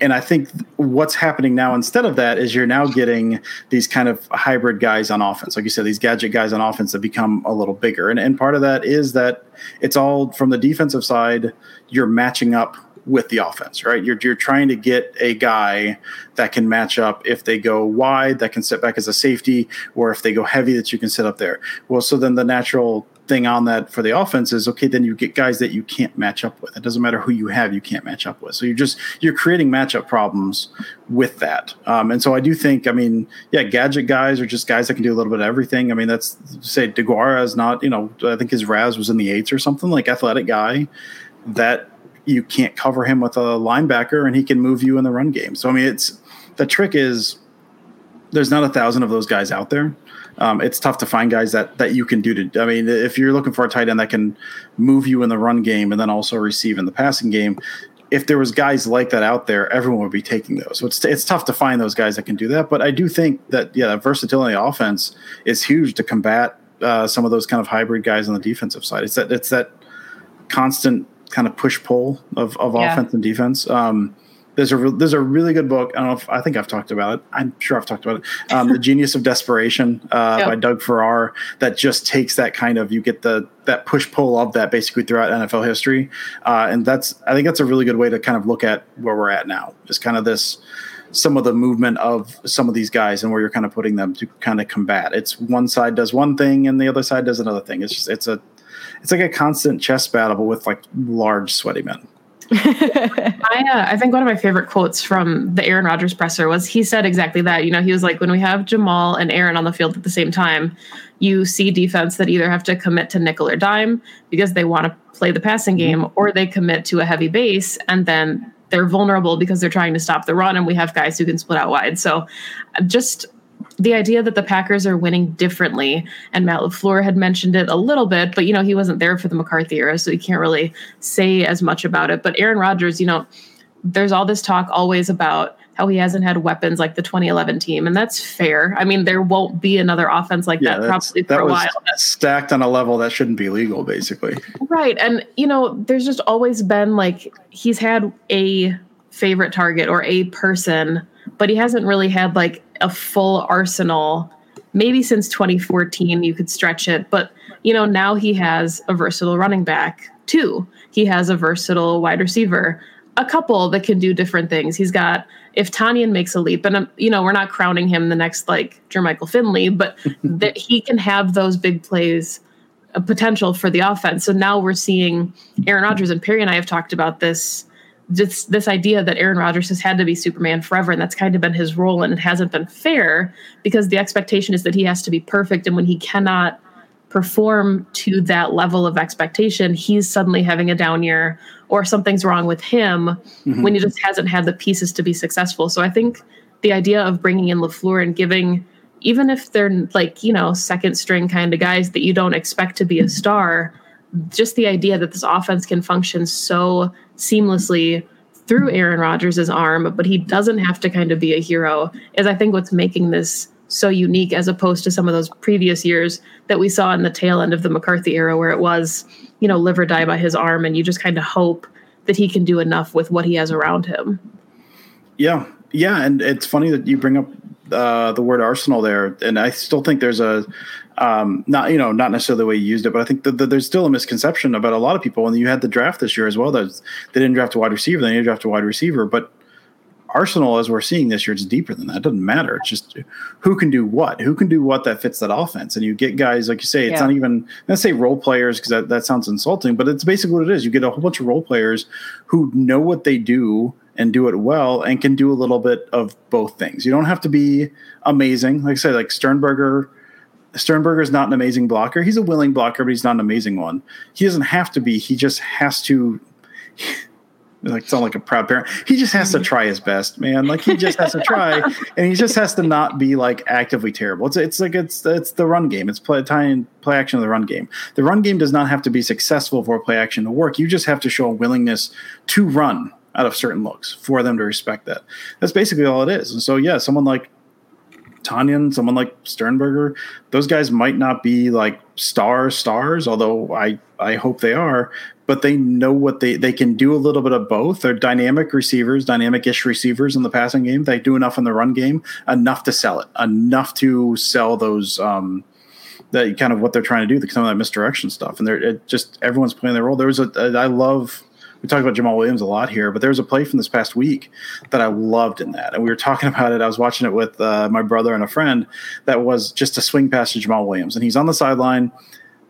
S5: And I think what's happening now instead of that is you're now getting these kind of hybrid guys on offense. Like you said, these gadget guys on offense that become a little bigger. And, and part of that is that it's all from the defensive side, you're matching up with the offense, right? You're, you're trying to get a guy that can match up if they go wide, that can sit back as a safety, or if they go heavy, that you can sit up there. Well, so then the natural thing on that for the offense is okay then you get guys that you can't match up with. It doesn't matter who you have you can't match up with. So you're just you're creating matchup problems with that. Um, and so i do think i mean yeah gadget guys are just guys that can do a little bit of everything. I mean that's say deguara is not you know i think his RAS was in the eights or something like athletic guy that you can't cover him with a linebacker and he can move you in the run game. So i mean it's the trick is there's not a thousand of those guys out there um, it's tough to find guys that that you can do to. I mean, if you're looking for a tight end that can move you in the run game and then also receive in the passing game, if there was guys like that out there, everyone would be taking those. So it's it's tough to find those guys that can do that. But I do think that yeah, that versatility offense is huge to combat uh, some of those kind of hybrid guys on the defensive side. It's that it's that constant kind of push pull of, of yeah. offense and defense. Um, there's a re- there's a really good book. I don't know if I think I've talked about it. I'm sure I've talked about it. Um, the Genius of Desperation uh, yep. by Doug Farrar. That just takes that kind of you get the that push pull of that basically throughout NFL history, uh, and that's I think that's a really good way to kind of look at where we're at now. Is kind of this some of the movement of some of these guys and where you're kind of putting them to kind of combat. It's one side does one thing and the other side does another thing. It's just it's a it's like a constant chess battle with like large sweaty men.
S4: I, uh, I think one of my favorite quotes from the Aaron Rodgers presser was he said exactly that. You know, he was like, when we have Jamaal and Aaron on the field at the same time, you see defense that either have to commit to nickel or dime because they want to play the passing mm-hmm. game, or they commit to a heavy base and then they're vulnerable because they're trying to stop the run. And we have guys who can split out wide. So just the idea that the Packers are winning differently, and Matt LaFleur had mentioned it a little bit, but you know, he wasn't there for the McCarthy era, so he can't really say as much about it. But Aaron Rodgers, you know, there's all this talk always about how he hasn't had weapons like the 2011 team, and that's fair. I mean, there won't be another offense like yeah, that probably for
S5: that
S4: a while.
S5: Stacked on a level that shouldn't be legal, basically.
S4: Right, and you know, there's just always been like he's had a favorite target or a person, but he hasn't really had like a full arsenal. Maybe since 2014, you could stretch it, but you know now he has a versatile running back too. He has a versatile wide receiver, a couple that can do different things. He's got if Tonyan makes a leap, and um, you know we're not crowning him the next like Jermichael Finley, but that he can have those big plays a potential for the offense. So now we're seeing Aaron Rodgers and Perry and I have talked about this this this idea that Aaron Rodgers has had to be Superman forever, and that's kind of been his role, and it hasn't been fair because the expectation is that he has to be perfect, and when he cannot perform to that level of expectation, he's suddenly having a down year, or something's wrong with him mm-hmm. when he just hasn't had the pieces to be successful. So I think the idea of bringing in LaFleur and giving, even if they're like you know second string kind of guys that you don't expect to be a star, just the idea that this offense can function so seamlessly through Aaron Rodgers' arm, but he doesn't have to kind of be a hero, is I think what's making this so unique as opposed to some of those previous years that we saw in the tail end of the McCarthy era where it was, you know, live or die by his arm and you just kind of hope that he can do enough with what he has around him.
S5: Yeah. Yeah. And it's funny that you bring up uh, the word arsenal there. And I still think there's a, um, not you know not necessarily the way you used it, but I think that, that there's still a misconception about a lot of people. And you had the draft this year as well. That they didn't draft a wide receiver, they didn't draft a wide receiver, but Arsenal, as we're seeing this year, it's deeper than that. It doesn't matter. It's just who can do what, who can do what that fits that offense. And you get guys, like you say, it's yeah. not even, let's say role players, because that, that sounds insulting, but it's basically what it is. You get a whole bunch of role players who know what they do and do it well and can do a little bit of both things. You don't have to be amazing. Like I said, like Sternberger Sternberger is not an amazing blocker. He's a willing blocker, but he's not an amazing one. He doesn't have to be. He just has to. like sound like a proud parent. He just has to try his best, man. Like he just has to try, and he just has to not be like actively terrible. It's it's like it's it's the run game. It's play time play action of the run game. The run game does not have to be successful for play action to work. You just have to show a willingness to run out of certain looks for them to respect that. That's basically all it is. And so yeah, someone like Tonyan, someone like Sternberger, those guys might not be like star stars, although I I hope they are. But they know what they they can do a little bit of both. They're dynamic receivers, dynamic-ish receivers in the passing game. They do enough in the run game, enough to sell it, enough to sell those um, that kind of what they're trying to do, some of that misdirection stuff. And they're just everyone's playing their role. There was a I love we talk about Jamaal Williams a lot here, but there was a play from this past week that I loved in that. And we were talking about it. I was watching it with uh, my brother and a friend that was just a swing pass to Jamaal Williams. And he's on the sideline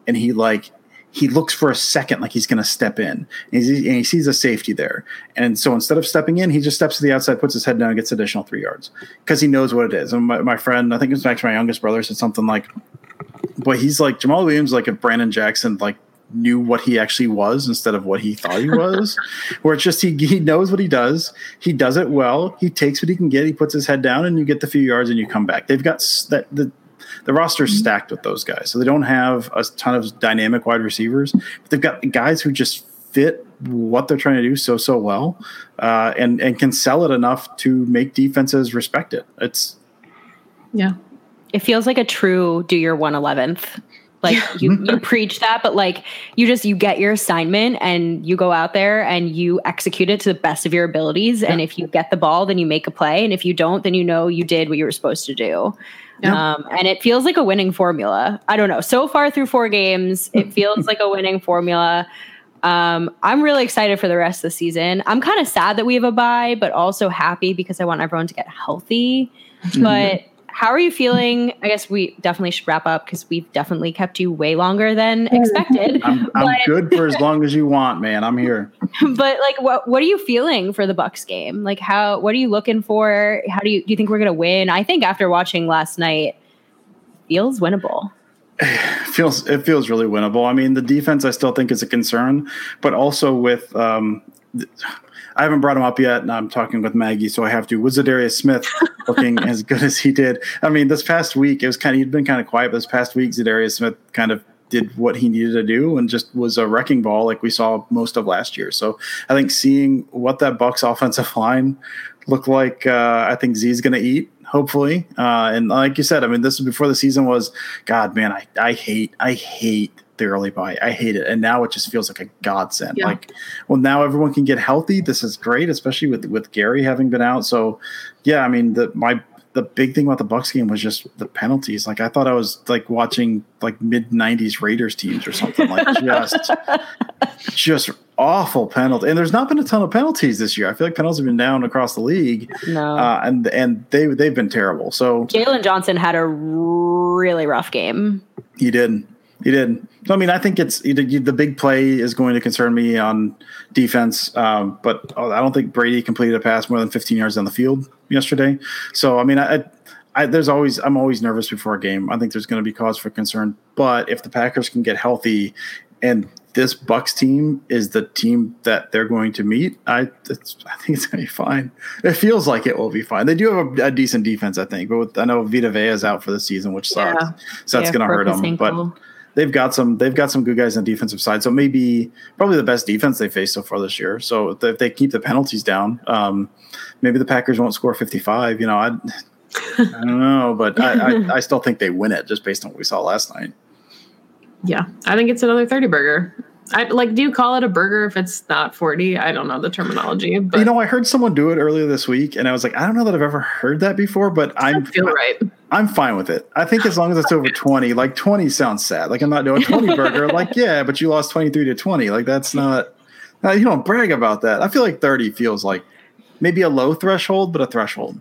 S5: and he like, he looks for a second like he's going to step in and, and he sees a safety there. And so instead of stepping in, he just steps to the outside, puts his head down, and gets additional three yards because he knows what it is. And my, my friend, I think it was actually my youngest brother, said something like, boy, he's like Jamaal Williams, like if Brandon Jackson, like knew what he actually was instead of what he thought he was. Where it's just he he knows what he does. He does it well. He takes what he can get. He puts his head down, and you get the few yards, and you come back. They've got that the the roster's stacked with those guys, so they don't have a ton of dynamic wide receivers. But they've got guys who just fit what they're trying to do so so well, uh, and and can sell it enough to make defenses respect it. It's
S4: Yeah.
S6: It feels like a true do your 111th. Like you, you preach that, but like you just you get your assignment and you go out there and you execute it to the best of your abilities. And if you get the ball, then you make a play. And if you don't, then you know you did what you were supposed to do.
S4: Yeah.
S6: Um, and it feels like a winning formula. I don't know. So far through four games, it feels like a winning formula. Um, I'm really excited for the rest of the season. I'm kind of sad that we have a bye, but also happy because I want everyone to get healthy. But how are you feeling? I guess we definitely should wrap up because we've definitely kept you way longer than expected.
S5: I'm, I'm
S6: But-
S5: good for as long as you want, man. I'm here.
S6: but like what what are you feeling for the Bucks game? Like how what are you looking for? How do you do you think we're gonna win? I think after watching last night, feels winnable.
S5: feels it feels really winnable. I mean, the defense I still think is a concern, but also with um, th- I haven't brought him up yet, and I'm talking with Maggie, so I have to. Was Darius Smith looking as good as he did? I mean, this past week it was kind of he'd been kind of quiet, but this past week Za'Darius Smith kind of did what he needed to do and just was a wrecking ball like we saw most of last year. So I think seeing what that Bucks offensive line looked like, uh, I think Z's going to eat. Hopefully, uh, and like you said, I mean, this is before the season was. God, man, I, I hate I hate early bye. I hate it, and now it just feels like a godsend.
S4: Yeah.
S5: Like, well, now everyone can get healthy. This is great, especially with with Gary having been out. So, yeah, I mean, the my the big thing about the Bucks game was just the penalties. Like I thought I was like watching like mid '90s Raiders teams or something. Like just just awful penalty. And there's not been a ton of penalties this year. I feel like penalties have been down across the league,
S6: No.
S5: uh, and and they they've been terrible. So
S6: Jalen Johnson had a really rough game.
S5: He did. He did. I mean, I think it's the big play is going to concern me on defense, um, but I don't think Brady completed a pass more than 15 yards down the field yesterday. So I mean, I, I there's always I'm always nervous before a game. I think there's going to be cause for concern. But if the Packers can get healthy, and this Bucks team is the team that they're going to meet, I it's, I think it's going to be fine. It feels like it will be fine. They do have a, a decent defense, I think, but with, I know Vita Vea is out for the season, which sucks.
S4: Yeah.
S5: So that's
S6: Yeah,
S5: going to hurt them. But
S6: ankle.
S5: They've got some they've got some good guys on the defensive side. So maybe probably the best defense they faced so far this year. So if they keep the penalties down, um, maybe the Packers won't score 55. You know, I I don't know, but I, I, I still think they win it just based on what we saw last night.
S4: Yeah, I think it's another 30 burger. I like do you call it a burger if it's not 40? I don't know the terminology, but
S5: you know, I heard someone do it earlier this week, and I was like, I don't know that I've ever heard that before, but I'm
S4: feel right.
S5: I'm fine with it. I think as long as it's over 20, like 20 sounds sad. Like I'm not doing 20 burger. Like, yeah, but you lost 23 to 20. Like that's not, uh, you don't brag about that. I feel like 30 feels like maybe a low threshold, but a threshold.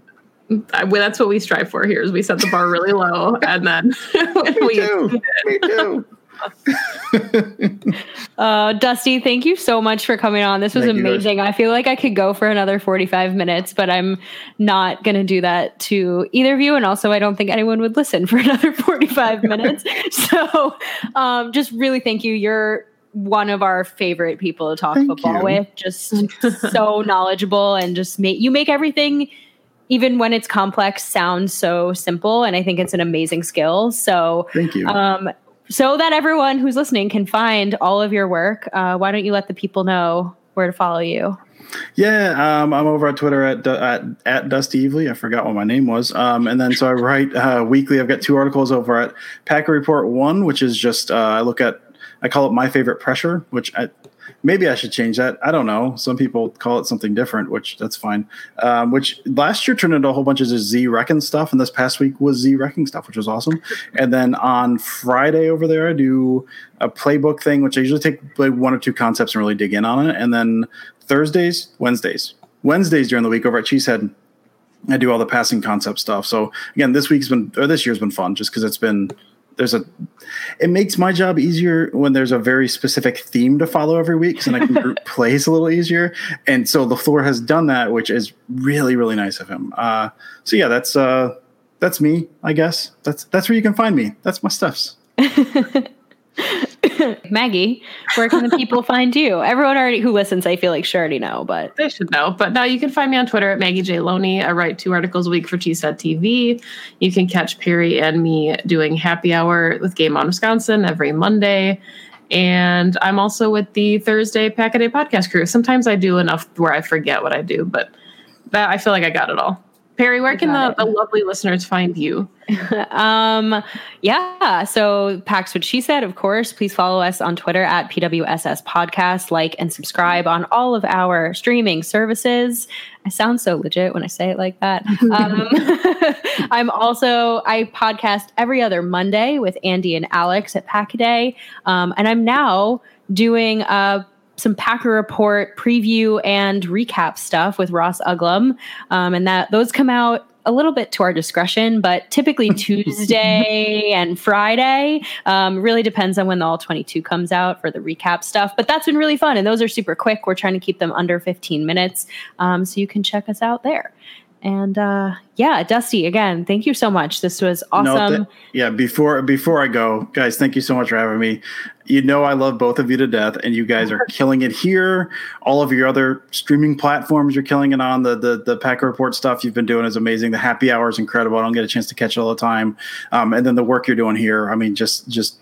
S4: I- well, that's what we strive for here is we set the bar really low and then we
S5: too. Me too.
S6: Uh, Dusty, thank you so much for coming on. This was
S5: Thank you,
S6: amazing. I feel like I could go for another 45 minutes, but I'm not going to do that to either of you. And also, I don't think anyone would listen for another 45 minutes. So, um, just really thank you. You're one of our favorite people to talk
S5: Thank
S6: football
S5: you.
S6: with. Just so knowledgeable and just make you make everything, even when it's complex, sounds so simple. And I think it's an amazing skill. So
S5: Thank you.
S6: um, so that everyone who's listening can find all of your work, uh, why don't you let the people know where to follow you?
S5: Yeah, um, I'm over at Twitter at, at at Dusty Evely. I forgot what my name was. Um, and then so I write uh, weekly. I've got two articles over at Packer Report One, which is just uh, I look at I call it my favorite pressure, which I, maybe I should change that. I don't know. Some people call it something different, which that's fine. Um, which last year turned into a whole bunch of Z Wrecking stuff, and this past week was Z Wrecking stuff, which was awesome. And then on Friday over there, I do a playbook thing, which I usually take like one or two concepts and really dig in on it. And then Thursdays, Wednesdays, Wednesdays during the week over at Cheesehead, I do all the passing concept stuff. So again, this week's been or this year's been fun just because it's been there's a it makes my job easier when there's a very specific theme to follow every week and I can group plays a little easier. And so LaFleur has done that, which is really, really nice of him. Uh, so yeah, that's uh, that's me, I guess. That's that's where you can find me. That's my stuffs.
S6: Maggie, where can the people find you? Everyone already who listens, I feel like should already know, but
S4: They should know. But now you can find me on Twitter at Maggie J. Loney. I write two articles a week for Cheesehead TV. You can catch Perry and me doing happy hour with Game On Wisconsin every Monday. And I'm also with the Thursday Pack a Day podcast crew. Sometimes I do enough where I forget what I do, but that I feel like I got it all. Perry, where can the, the lovely listeners find you?
S6: um yeah so pax what she said of course please follow us on twitter at pwss podcast like and subscribe on all of our streaming services. I sound so legit when i say it like that. Um, i'm also i podcast every other monday with andy and alex at packaday um, and i'm now doing uh some Packer Report preview and recap stuff with Ross Uglum, um, and that those come out a little bit to our discretion, but typically Tuesday and Friday. Um, really depends on when the All 22 comes out for the recap stuff. But that's been really fun, and those are super quick. We're trying to keep them under 15 minutes, um, so you can check us out there. And uh, yeah, Dusty, again, thank you so much. This was
S5: No,
S6: awesome.
S5: th- yeah, before before I go, guys, thank you so much for having me. You know I love both of you to death, and you guys are killing it here. All of your other streaming platforms, you're killing it on. The the the Packer Report stuff you've been doing is amazing. The happy hour is incredible. I don't get a chance to catch it all the time. Um, and then the work you're doing here, I mean, just just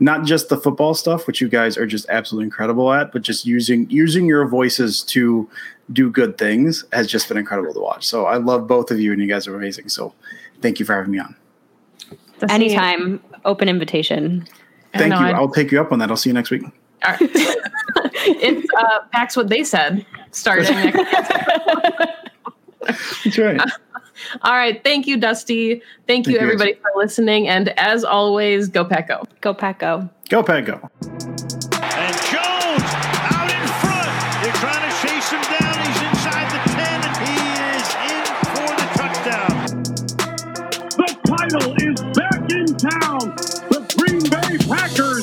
S5: not just the football stuff, which you guys are just absolutely incredible at, but just using using your voices to do good things has just been incredible to watch. So I love both of you, and you guys are amazing. So thank you for having me on.
S6: Anytime, open invitation.
S5: Thank you.
S4: I,
S5: will take you up on that. I'll see you next week.
S4: All right. it's uh, What They Said starting next
S5: That's right.
S4: Uh, all right. Thank you, Dusty. Thank,
S5: Thank
S4: you, everybody, you. for listening. And as always, go Paco. Go
S6: Paco. Go
S5: Paco.
S3: And Jones out in front. They're trying to chase him down.
S7: He's inside the 10, and he is in for the touchdown.
S8: The title is back in town. Packers.